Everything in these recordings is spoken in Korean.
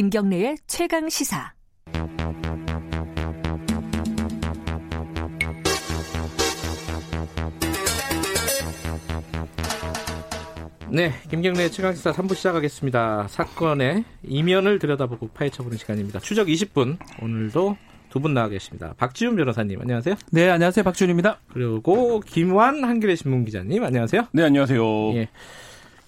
김경래의 최강 시사. 네, 김경래 최강시사 3부 시작하겠습니다. 사건의 이면을 들여다보고 파헤쳐보는 시간입니다. 추적 20분, 오늘도 두 분 나와 계십니다. 박지훈 변호사님, 안녕하세요. 네, 안녕하세요. 박지훈입니다. 그리고 김환 한겨레 신문 기자님, 안녕하세요. 네, 안녕하세요. 예.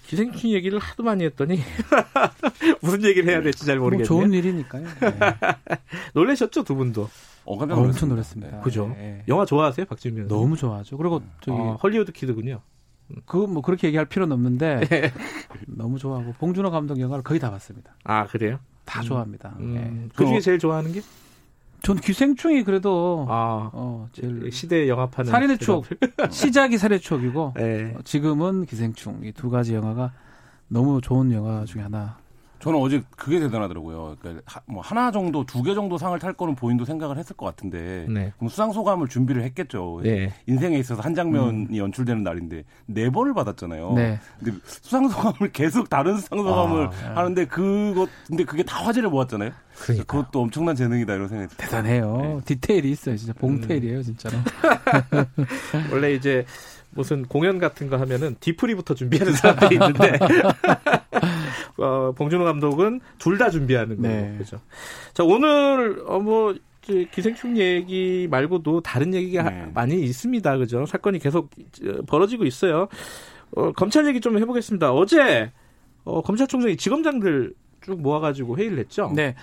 기생충 얘기를 하도 많이 했더니 무슨 얘기를 해야 될지 잘 모르겠네요. 뭐 좋은 일이니까요. 네. 놀라셨죠, 두 분도? 어, 깜짝 어, 놀랐습니다. 엄청 놀랐습니다. 그죠? 네. 영화 좋아하세요, 변호사? 너무 좋아하죠. 그리고 저기 어, 헐리우드 키드군요. 그뭐 그렇게 얘기할 필요는 없는데 너무 좋아하고 봉준호 감독 영화를 거의 다 봤습니다. 아, 그래요? 다 좋아합니다. 음, 네. 그 중에 그, 제일 좋아하는 게? 전 기생충이 그래도 아, 어, 제일 시대 영화파는. 살인의 추억 시작이 살인의 추억이고 네. 어, 지금은 기생충 이 두 가지 영화가 너무 좋은 영화 중에 하나. 저는 어제 그게 대단하더라고요. 그러니까 하- 뭐 하나 정도, 두 개 정도 상을 탈 거는 본인도 생각을 했을 것 같은데 네. 그럼 수상 소감을 준비를 했겠죠. 네. 인생에 있어서 한 장면이 연출되는 날인데 네 번을 받았잖아요. 네. 근데 수상 소감을 계속 다른 수상 소감을 아. 하는데 그것 근데 그게 다 화제를 모았잖아요. 그러니까. 그것도 엄청난 재능이다 이런 생각이 들어요. 대단해요. 디테일이 있어요. 진짜 봉테일이에요, 진짜로. 원래 이제 무슨 공연 같은 거 하면은 디프리부터 준비하는 사람들이 있는데 어, 봉준호 감독은 둘 다 준비하는 거예요. 네. 그죠. 자 오늘 어 뭐 기생충 얘기 말고도 다른 얘기가 네. 많이 있습니다. 그죠. 사건이 계속 어, 벌어지고 있어요. 어, 검찰 얘기 좀 해보겠습니다. 어제 어, 검찰총장이 지검장들 쭉 모아가지고 회의를 했죠. 네.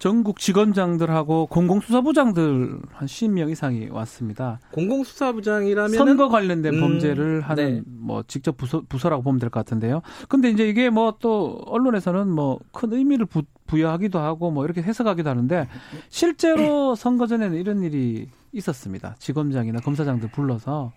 전국 직원장들하고 공공수사부장들 한 10명 이상이 왔습니다. 공공수사부장이라면 선거 관련된 음, 범죄를 하는 네. 뭐 직접 부서, 부서라고 보면 될 것 같은데요. 근데 이제 이게 뭐 또 언론에서는 뭐 큰 의미를 부, 부여하기도 하고 뭐 이렇게 해석하기도 하는데 실제로 선거 전에는 이런 일이 있었습니다. 지검장이나 검사장들 불러서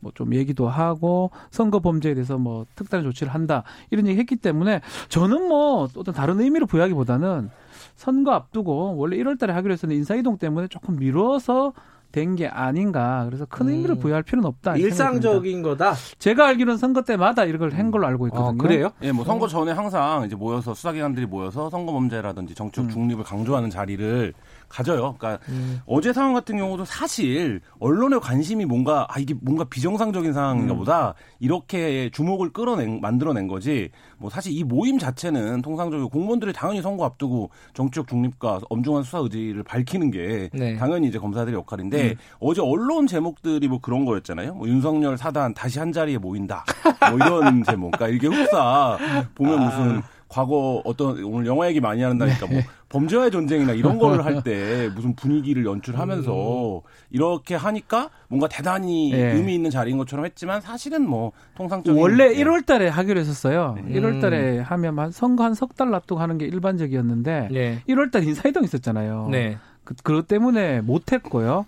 뭐좀 얘기도 하고 선거 범죄에 대해서 뭐 특단의 조치를 한다 이런 얘기 했기 때문에 저는 뭐 어떤 다른 의미를 부여하기보다는 선거 앞두고 원래 1월 달에 하기로 했었는데 인사이동 때문에 조금 미뤄서 된 게 아닌가. 그래서 큰 의미를 음. 부여할 필요는 없다. 일상적인 거다. 제가 알기로는 선거 때마다 이걸 한 걸로 알고 있거든요. 어, 그래요? 예, 뭐 선거 전에 항상 이제 모여서 수사기관들이 모여서 선거 범죄라든지 정치적 음. 중립을 강조하는 자리를 가져요. 그러니까 음. 어제 상황 같은 경우도 사실 언론의 관심이 뭔가 아 이게 뭔가 비정상적인 상황인가 음. 보다 이렇게 주목을 끌어낸 만들어낸 거지. 뭐 사실 이 모임 자체는 통상적으로 공무원들이 당연히 선거 앞두고 정치적 중립과 엄중한 수사 의지를 밝히는 게 네. 당연히 이제 검사들의 역할인데 어제 언론 제목들이 뭐 그런 거였잖아요. 뭐 윤석열 사단 다시 한 자리에 모인다. 뭐 이런 제목. 그러니까 이게 흡사 보면 무슨 과거 어떤 오늘 영화 얘기 많이 한다니까 뭐 범죄와의 전쟁이나 이런 거를 할 때 무슨 분위기를 연출하면서 이렇게 하니까 뭔가 대단히 예. 의미 있는 자리인 것처럼 했지만 사실은 뭐 통상적인 원래 예. 1월 달에 하기로 했었어요. 음. 1월 달에 하면 한 선거 한 석달 납두고 하는 게 일반적이었는데 네. 1월 달 인사이동 있었잖아요. 네. 그, 그것 때문에 못 했고요.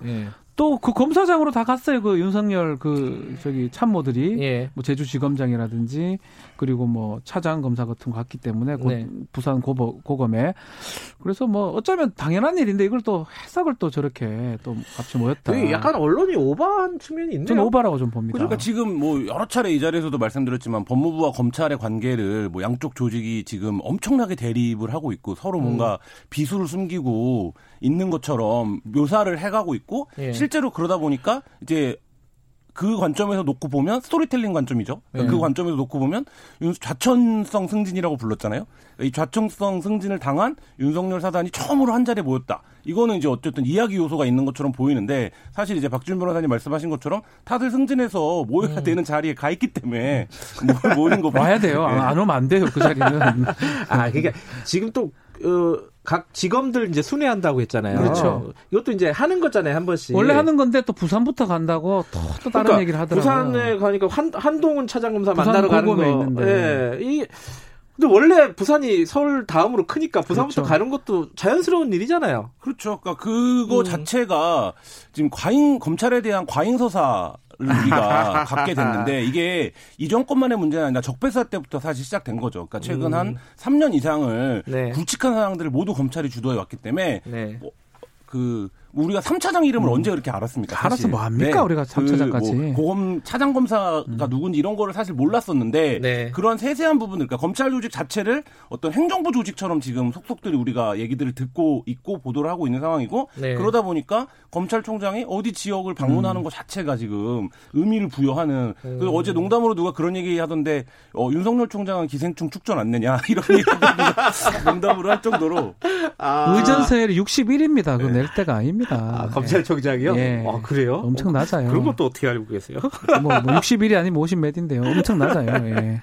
네. 또그 검사장으로 다 갔어요. 그 윤석열 그 저기 참모들이 예. 뭐 제주지검장이라든지 그리고 뭐 차장 검사 같은 거 갔기 때문에 곧 네. 부산 고법, 고검에 그래서 뭐 어쩌면 당연한 일인데 이걸 또 해석을 또 저렇게 또 같이 모였다. 약간 언론이 오버한 측면이 있네요. 저는 오바라고 좀 봅니다. 그러니까 지금 뭐 여러 차례 이 자리에서도 말씀드렸지만 법무부와 검찰의 관계를 뭐 양쪽 조직이 지금 엄청나게 대립을 하고 있고 서로 뭔가 비수를 숨기고 있는 것처럼 묘사를 해가고 있고 예. 실 제로 그러다 보니까 이제 그 관점에서 놓고 보면 스토리텔링 관점이죠. 그러니까 네. 그 관점에서 놓고 보면 윤- 좌천성 승진이라고 불렀잖아요. 이 좌천성 승진을 당한 윤석열 사단이 처음으로 한 자리에 모였다. 이거는 이제 어쨌든 이야기 요소가 있는 것처럼 보이는데 사실 이제 박준 변호사님 말씀하신 것처럼 다들 승진해서 모여야 음. 되는 자리에 가 있기 때문에 모- 모이는 거 와야 돼요. 예. 안 오면 안 돼요. 그 자리는. 아, 그러니까 지금 또, 어, 각 직업들 이제 순회한다고 했잖아요. 그렇죠. 이것도 이제 하는 거잖아요, 한 번씩. 원래 하는 건데 또 부산부터 간다고 또, 또 다른 그러니까 얘기를 하더라고요. 부산에 가니까 한, 한동훈 차장검사 만나러 가는 거. 있는데. 예. 이, 근데 원래 부산이 서울 다음으로 크니까 부산부터 그렇죠. 가는 것도 자연스러운 일이잖아요. 그렇죠. 그러니까 그거 음. 자체가 지금 과잉 검찰에 대한 과잉 서사 를 우리가 갖게 됐는데 이게 이 정권만의 문제는 아니라 적폐사 때부터 사실 시작된 거죠. 그러니까 최근 음. 한 3년 이상을 네. 굵직한 사항들을 모두 검찰이 주도해 왔기 때문에 네. 그 우리가 3차장 이름을 음. 언제 그렇게 알았습니까? 알아서 사실. 뭐 합니까, 우리가 삼 차장까지. 뭐 고검 차장 검사가 누군지 이런 거를 사실 몰랐었는데 네. 그런 세세한 부분들, 그러니까 검찰 조직 자체를 어떤 행정부 조직처럼 지금 속속들이 우리가 얘기들을 듣고 있고 보도를 하고 있는 상황이고 네. 그러다 보니까 검찰총장이 어디 지역을 방문하는 것 자체가 지금 의미를 부여하는. 그래서 어제 농담으로 누가 그런 얘기 하던데 어, 윤석열 총장은 기생충 축전 안 내냐 이런 얘기 농담으로 할 정도로 의전서열이 61입니다. 그거 낼 때가 아닙니다. 아, 검찰총장이요? 예. 아, 그래요? 엄청 낮아요. 그런 것도 어떻게 알고 계세요? 뭐, 뭐 61이 아니면 50몇인데요. 엄청 낮아요. 예.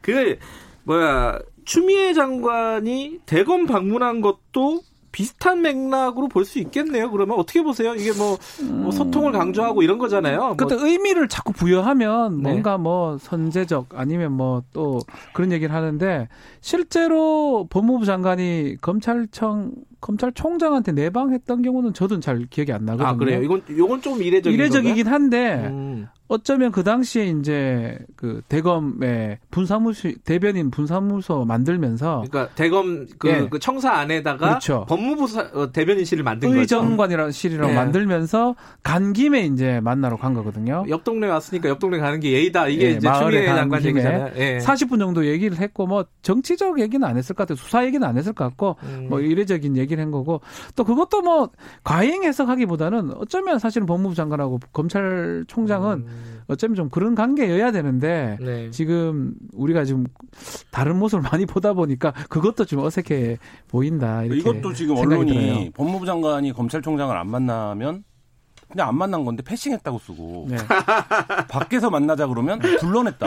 그 뭐야 추미애 장관이 대검 방문한 것도 비슷한 맥락으로 볼 수 있겠네요. 그러면 어떻게 보세요? 이게 뭐, 뭐 소통을 강조하고 이런 거잖아요. 근데 뭐, 의미를 자꾸 부여하면 네. 뭔가 뭐 선제적 아니면 뭐 또 그런 얘기를 하는데 실제로 법무부 장관이 검찰청 검찰총장한테 내방했던 경우는 저도 잘 기억이 안 나거든요. 아 그래요. 이건 이건 좀 이례적인 이례적이긴 한데 건가요? 음. 어쩌면 그 당시에 이제 그 대검의 분사무소 대변인 분사무소 만들면서 그러니까 대검 그, 예. 그 청사 안에다가 그렇죠. 법무부 사- 어, 대변인실을 만든 거죠. 의정관이라는 실이라고 네. 만들면서 간 김에 이제 만나러 간 거거든요. 옆 동네 왔으니까 옆 동네 가는 게 예의다. 이게 예, 이제 추미애 간 장관 얘기잖아요. 예. 40분 정도 얘기를 했고 뭐 정치적 얘기는 안 했을 것 같아요. 수사 얘기는 안 했을 것 같고 음. 뭐 이례적인 얘기를 한 거고 또 그것도 뭐 과잉 해석하기보다는 어쩌면 사실은 법무부 장관하고 검찰총장은 음. 어쩌면 좀 그런 관계여야 되는데 네. 지금 우리가 지금 다른 모습을 많이 보다 보니까 그것도 좀 어색해 보인다 이렇게 이것도 지금 언론이 들어요. 법무부 장관이 검찰총장을 안 만나면 그냥 안 만난 건데 패싱했다고 쓰고 네. 밖에서 만나자 그러면 불러냈다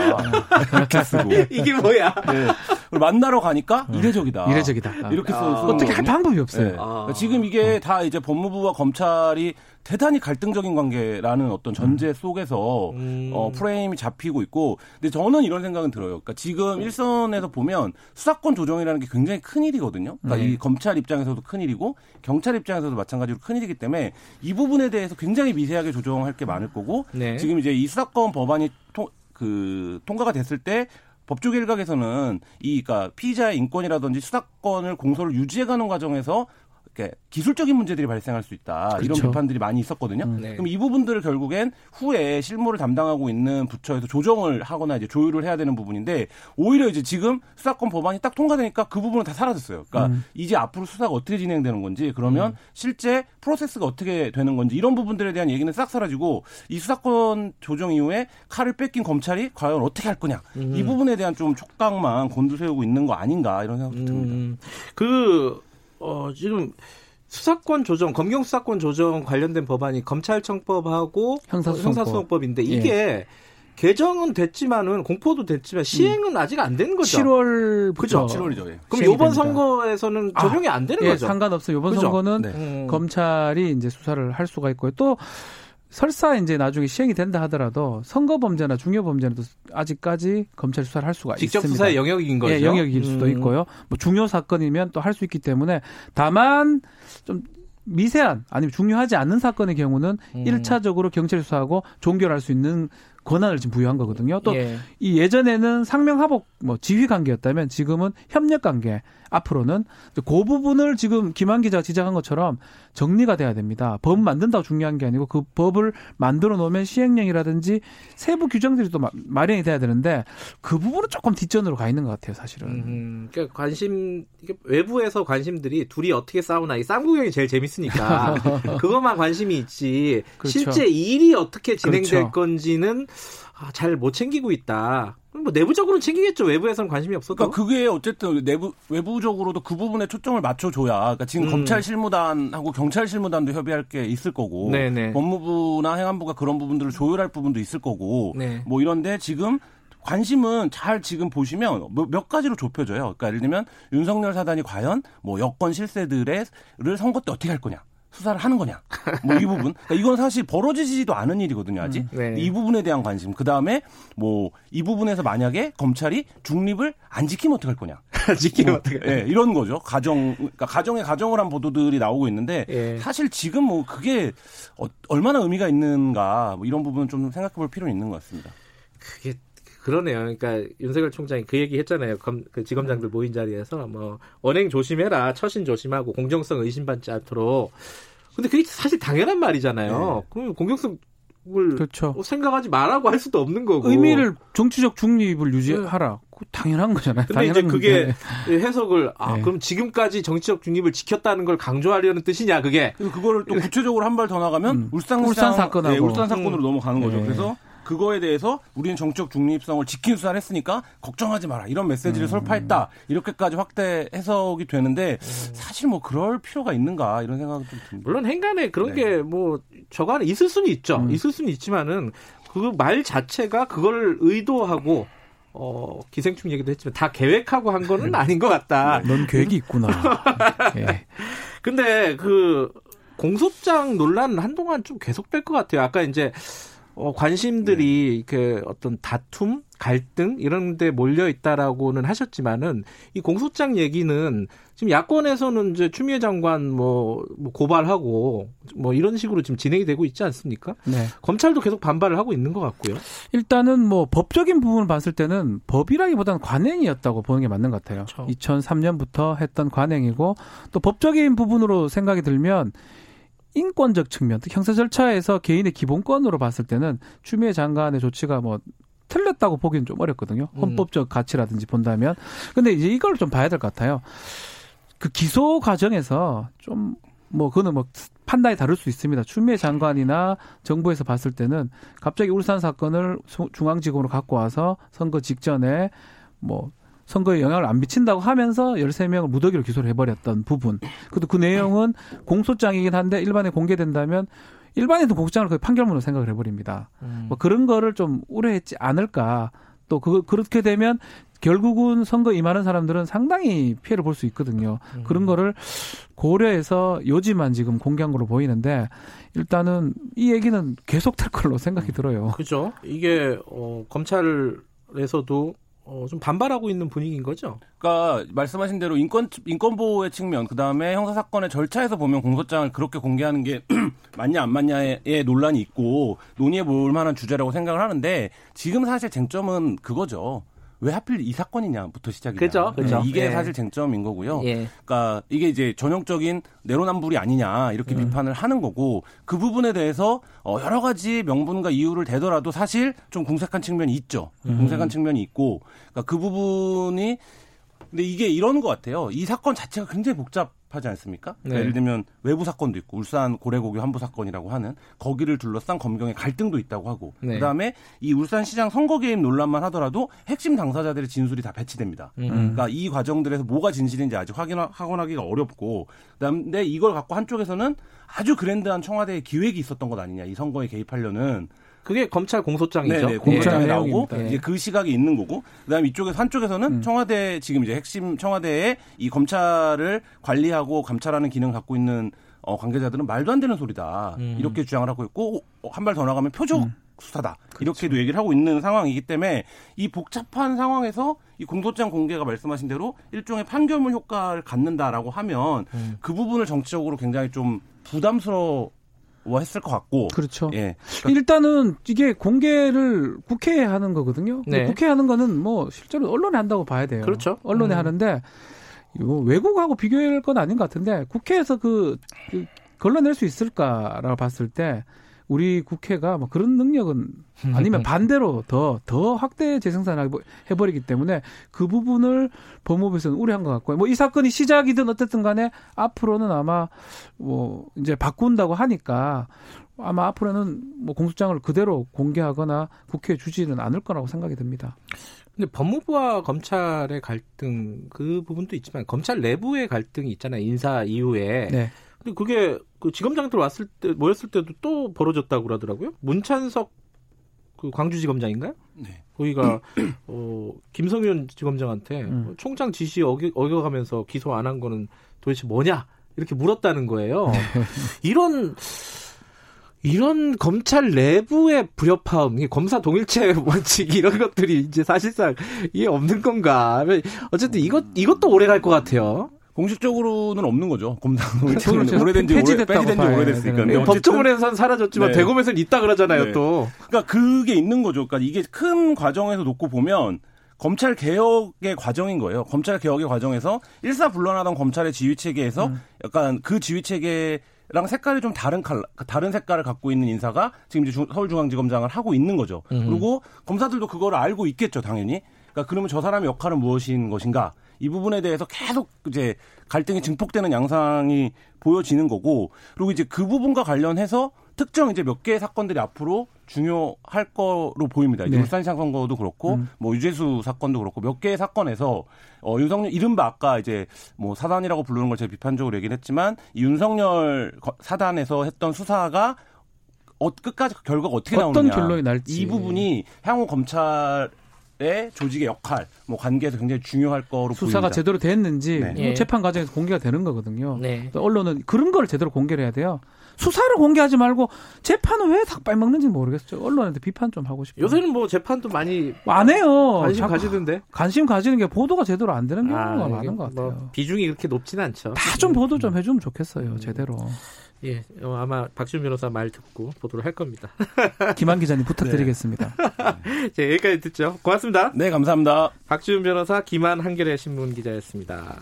이렇게 쓰고 이게 뭐야? 네. 그리고 만나러 가니까 이례적이다 이례적이다. 아. 이렇게 써 쓰는 어떻게 할. 방법이 없어요. 네. 아. 지금 이게 다 이제 법무부와 검찰이 대단히 갈등적인 관계라는 어떤 전제 속에서 음. 어, 프레임이 잡히고 있고, 근데 저는 이런 생각은 들어요. 그러니까 지금 일선에서 보면 수사권 조정이라는 게 굉장히 큰 일이거든요. 그러니까 네. 이 검찰 입장에서도 큰 일이고, 경찰 입장에서도 마찬가지로 큰 일이기 때문에 이 부분에 대해서 굉장히 미세하게 조정할 게 많을 거고, 네. 지금 이제 이 수사권 법안이 통, 그 통과가 됐을 때 법조 일각에서는 이 그러니까 피의자의 인권이라든지 수사권을 공소를 유지해가는 과정에서 기술적인 문제들이 발생할 수 있다 이런 그렇죠. 비판들이 많이 있었거든요. 네. 그럼 이 부분들을 결국엔 후에 실무를 담당하고 있는 부처에서 조정을 하거나 이제 조율을 해야 되는 부분인데 오히려 이제 지금 수사권 법안이 딱 통과되니까 그 부분은 다 사라졌어요. 그러니까 음. 이제 앞으로 수사가 어떻게 진행되는 건지 그러면 실제 프로세스가 어떻게 되는 건지 이런 부분들에 대한 얘기는 싹 사라지고 이 수사권 조정 이후에 칼을 뺏긴 검찰이 과연 어떻게 할 거냐 이 부분에 대한 좀 촉각만 곤두세우고 있는 거 아닌가 이런 생각도 듭니다. 음, 그, 어, 지금 수사권 조정, 검경 수사권 조정 관련된 법안이 검찰청법하고 형사소송법. 형사소송법인데 이게 개정은 됐지만은 공포도 됐지만 시행은 아직 안 된 거죠. 7월부터 그죠? 7월이죠. 예. 그럼 이번 됩니다. 선거에서는 적용이 안 되는 예, 거죠. 상관없어요. 이번 그죠? 선거는 네. 음. 검찰이 이제 수사를 할 수가 있고요. 또 설사 이제 나중에 시행이 된다 하더라도 선거 범죄나 중요 범죄는 또 아직까지 검찰 수사를 할 수가 직접 있습니다. 수사의 영역인 거죠. 예, 영역일 수도 음. 있고요. 뭐 중요 사건이면 또 할 수 있기 때문에 다만 좀 미세한 아니면 중요하지 않은 사건의 경우는 음. 일 1차적으로 경찰 수사하고 종결할 수 있는 권한을 지금 부여한 거거든요. 또 예. 이 예전에는 상명하복 뭐 지휘 관계였다면 지금은 협력 관계 앞으로는 그 부분을 지금 김한 기자가 지적한 것처럼 정리가 돼야 됩니다. 법 만든다고 중요한 게 아니고 그 법을 만들어 놓으면 시행령이라든지 세부 규정들이 또 마- 마련이 돼야 되는데 그 부분은 조금 뒷전으로 가 있는 것 같아요, 사실은. 음, 그러니까 관심 외부에서 관심들이 둘이 어떻게 싸우나 이 쌍구경이 제일 재밌으니까 그것만 관심이 있지 그렇죠. 실제 일이 어떻게 진행될 그렇죠. 건지는 아, 잘 못 챙기고 있다. 뭐 내부적으로는 챙기겠죠. 외부에서는 관심이 없어도. 그러니까 그게 어쨌든 내부 외부적으로도 그 부분에 초점을 맞춰줘야. 그러니까 지금 음. 검찰 실무단하고 경찰 실무단도 협의할 게 있을 거고, 네네. 법무부나 행안부가 그런 부분들을 조율할 부분도 있을 거고, 네. 뭐 이런데 지금 관심은 잘 지금 보시면 몇, 몇 가지로 좁혀져요. 그러니까 예를 들면 윤석열 사단이 과연 뭐 여권 실세들을 선거 때 어떻게 할 거냐. 수사를 하는 거냐. 뭐 이 부분. 그러니까 이건 사실 벌어지지도 않은 일이거든요, 아직. 음, 네. 이 부분에 대한 관심. 그 다음에 뭐 이 부분에서 만약에 검찰이 중립을 안 지키면 어떡할 거냐. 지키면 뭐, 예, 이런 거죠. 가정, 그러니까 가정에 가정을 한 보도들이 나오고 있는데 예. 사실 지금 뭐 그게 어, 얼마나 의미가 있는가 뭐 이런 부분은 좀 생각해 볼 필요는 있는 것 같습니다. 그게 그러네요. 그러니까 윤석열 총장이 그 얘기 했잖아요. 검, 그 지검장들 모인 자리에서 뭐 언행 조심해라, 처신 조심하고 공정성 의심받지 않도록 근데 그게 사실 당연한 말이잖아요. 네. 그럼 공격성을 그렇죠. 생각하지 말라고 할 수도 없는 거고. 의미를 정치적 중립을 유지하라. 그거 당연한 거잖아요. 근데 이제 당연한 그게 건데. 해석을 아 네. 그럼 지금까지 정치적 중립을 지켰다는 걸 강조하려는 뜻이냐 그게 그거를 또 구체적으로 한 발 더 나가면 음. 울산 울산 사건하고. 네, 울산 사건으로 넘어가는 거죠. 네. 그래서 그거에 대해서 우리는 정치적 중립성을 지킨 수사를 했으니까 걱정하지 마라 이런 메시지를 음. 설파했다 이렇게까지 확대 해석이 되는데 사실 뭐 그럴 필요가 있는가 이런 생각이 좀 듭니다. 물론 행간에 그런 네. 게뭐 저거 안에 있을 수는 있죠. 음. 있을 수는 있지만은 그 말 자체가 그걸 의도하고 어 기생충 얘기도 했지만 다 계획하고 한 거는 네. 아닌 것 같다. 넌 계획이 있구나. 예. 근데 그 공소장 논란은 한동안 좀 계속될 것 같아요. 아까 이제 어, 관심들이 그 어떤 다툼, 갈등 이런 데 몰려 있다라고는 하셨지만은 이 공소장 얘기는 지금 야권에서는 이제 추미애 장관 뭐, 뭐 고발하고 뭐 이런 식으로 지금 진행이 되고 있지 않습니까? 네. 검찰도 계속 반발을 하고 있는 것 같고요. 일단은 뭐 법적인 부분을 봤을 때는 법이라기보다는 관행이었다고 보는 게 맞는 것 같아요. 그렇죠. 2003년부터 했던 관행이고 또 법적인 부분으로 생각이 들면 인권적 측면, 또 형사 절차에서 개인의 기본권으로 봤을 때는 추미애 장관의 조치가 뭐 틀렸다고 보기는 좀 어렵거든요. 음. 헌법적 가치라든지 본다면. 근데 이제 이걸 좀 봐야 될 것 같아요. 그 기소 과정에서 좀 뭐 그거는 뭐 판단이 다를 수 있습니다. 추미애 장관이나 정부에서 봤을 때는 갑자기 울산 사건을 소- 중앙지검으로 갖고 와서 선거 직전에 뭐 선거에 영향을 안 미친다고 하면서 13명을 무더기로 기소를 해버렸던 부분. 그것도 그 내용은 공소장이긴 한데 일반에 공개된다면 일반인도 공소장을 거의 판결문으로 생각을 해버립니다. 뭐 그런 거를 좀 우려했지 않을까. 또 그, 그렇게 되면 결국은 선거 임하는 사람들은 상당히 피해를 볼 수 있거든요. 그런 거를 고려해서 요지만 지금 공개한 걸로 보이는데 일단은 이 얘기는 계속 될 걸로 생각이 들어요. 그죠? 이게 어, 검찰에서도 어, 좀 반발하고 있는 분위기인 거죠. 그러니까 말씀하신 대로 인권 인권 보호의 측면, 그 다음에 형사 사건의 절차에서 보면 공소장을 그렇게 공개하는 게 맞냐 안 맞냐의 논란이 있고 논의해 볼 만한 주제라고 생각을 하는데 지금 사실 쟁점은 그거죠. 왜 하필 이 사건이냐부터 시작이냐. 그죠, 그죠. 네, 이게 예. 사실 쟁점인 거고요. 예. 그러니까 이게 이제 전형적인 내로남불이 아니냐 이렇게 비판을 하는 거고 그 부분에 대해서 어 여러 가지 명분과 이유를 대더라도 사실 좀 궁색한 측면이 있죠. 궁색한 측면이 있고 그러니까 그 부분이 근데 이게 이런 것 같아요. 이 사건 자체가 굉장히 복잡 하지 않습니까? 그러니까 네. 예를 들면 외부 사건도 있고 울산 고래고기 환부 사건이라고 하는 거기를 둘러싼 검경의 갈등도 있다고 하고 네. 그다음에 이 울산시장 선거 개입 논란만 하더라도 핵심 당사자들의 진술이 다 배치됩니다. 음. 그러니까 이 과정들에서 뭐가 진실인지 아직 확인하기가 어렵고 그다음에 이걸 갖고 한쪽에서는 아주 그랜드한 청와대의 기획이 있었던 것 아니냐 이 선거에 개입하려는 그게 검찰 공소장이죠. 네네, 예. 공소장에 예. 나오고 내용입니다. 이제 그 시각이 있는 거고 그다음에 이쪽에서 한쪽에서는 음. 청와대 지금 이제 핵심 청와대에 이 검찰을 관리하고 감찰하는 기능 을 갖고 있는 어, 관계자들은 말도 안 되는 소리다 음. 이렇게 주장을 하고 있고 한 발 더 나가면 표적 음. 수사다 그렇죠. 이렇게도 얘기를 하고 있는 상황이기 때문에 이 복잡한 상황에서 이 공소장 공개가 말씀하신 대로 일종의 판결문 효과를 갖는다라고 하면 음. 그 부분을 정치적으로 굉장히 좀 부담스러워 했을 것 같고 그렇죠. 예 일단은 이게 공개를 국회에 하는 거거든요. 네. 국회에 하는 거는 뭐 실제로 언론에 한다고 봐야 돼요. 그렇죠. 언론에 음. 하는데 이거 외국하고 비교할 건 아닌 것 같은데 국회에서 그, 그 걸러낼 수 있을까라고 봤을 때 우리 국회가 뭐 그런 능력은 아니면 반대로 더 더 확대 재생산 해버리기 때문에 그 부분을 법무부에서는 우려한 것 같고요. 뭐 이 사건이 시작이든 어쨌든 간에 앞으로는 아마 뭐 이제 바꾼다고 하니까 아마 앞으로는 뭐 공소장을 그대로 공개하거나 국회에 주지는 않을 거라고 생각이 듭니다. 근데 법무부와 검찰의 갈등 그 부분도 있지만 검찰 내부의 갈등이 있잖아요. 인사 이후에. 네. 근데 그게 그 지검장들 왔을 때 모였을 때도 또 벌어졌다고 그러더라고요. 문찬석 그 광주지검장인가요? 네. 거기가 어 김성윤 지검장한테 음. 어, 총장 지시 어기, 어겨가면서 기소 안 한 거는 도대체 뭐냐 이렇게 물었다는 거예요. 이런 이런 검찰 내부의 불협화음, 검사 동일체 원칙 이런 것들이 이제 사실상 이게 없는 건가? 어쨌든 이것 이것도 오래 갈 것 같아요. 공식적으로는 없는 거죠. 검사 그렇죠. 오래된 지 오래, 폐지됐다고 폐지된 지 오래됐으니까. 어쨌든 법정원에서는 사라졌지만 네. 대검에서는 있다 그러잖아요. 네. 또 그러니까 그게 있는 거죠. 그러니까 이게 큰 과정에서 놓고 보면 검찰 개혁의 과정인 거예요. 검찰 개혁의 과정에서 일사불란하던 검찰의 지휘 체계에서 음. 약간 그 지휘 체계에 랑 색깔이 좀 다른 칼 다른 색깔을 갖고 있는 인사가 지금 이제 서울중앙지검장을 하고 있는 거죠. 음. 그리고 검사들도 그거를 알고 있겠죠, 당연히. 그러니까 그러면 저 사람의 역할은 무엇인 것인가? 이 부분에 대해서 계속 이제 갈등이 증폭되는 양상이 보여지는 거고 그리고 이제 그 부분과 관련해서 특정 이제 몇 개의 사건들이 앞으로 중요할 거로 보입니다. 이제 네. 울산시장 선거도 그렇고 음. 뭐 유재수 사건도 그렇고 몇 개의 사건에서 어 윤석열 이른바 아까 이제 뭐 사단이라고 부르는 걸 제가 비판적으로 얘기를 했지만 이 윤석열 사단에서 했던 수사가 어, 끝까지 결과가 어떻게 나오느냐 결론이 날지 이 부분이 향후 검찰 의 조직의 역할, 뭐 관계에서 굉장히 중요할 거로 수사가 보입니다. 제대로 됐는지 네. 뭐 재판 과정에서 공개가 되는 거거든요. 네. 언론은 그런 걸 제대로 공개를 해야 돼요. 수사를 공개하지 말고 재판은 왜 닭발 먹는지 모르겠어요. 언론한테 비판 좀 하고 싶어요. 요새는 뭐 재판도 많이 안 해요. 관심 가지던데. 관심 가지는 게 보도가 제대로 안 되는 경우가 아, 많은 것 같아요. 뭐 비중이 그렇게 높지는 않죠. 다 좀 보도 좀 해주면 좋겠어요. 제대로. 예, 어, 아마 박지훈 변호사 말 듣고 보도를 할 겁니다. 김한 기자님 부탁드리겠습니다. 네. 여기까지 듣죠. 고맙습니다. 네, 감사합니다. 박지훈 변호사, 김한 한겨레 신문 기자였습니다.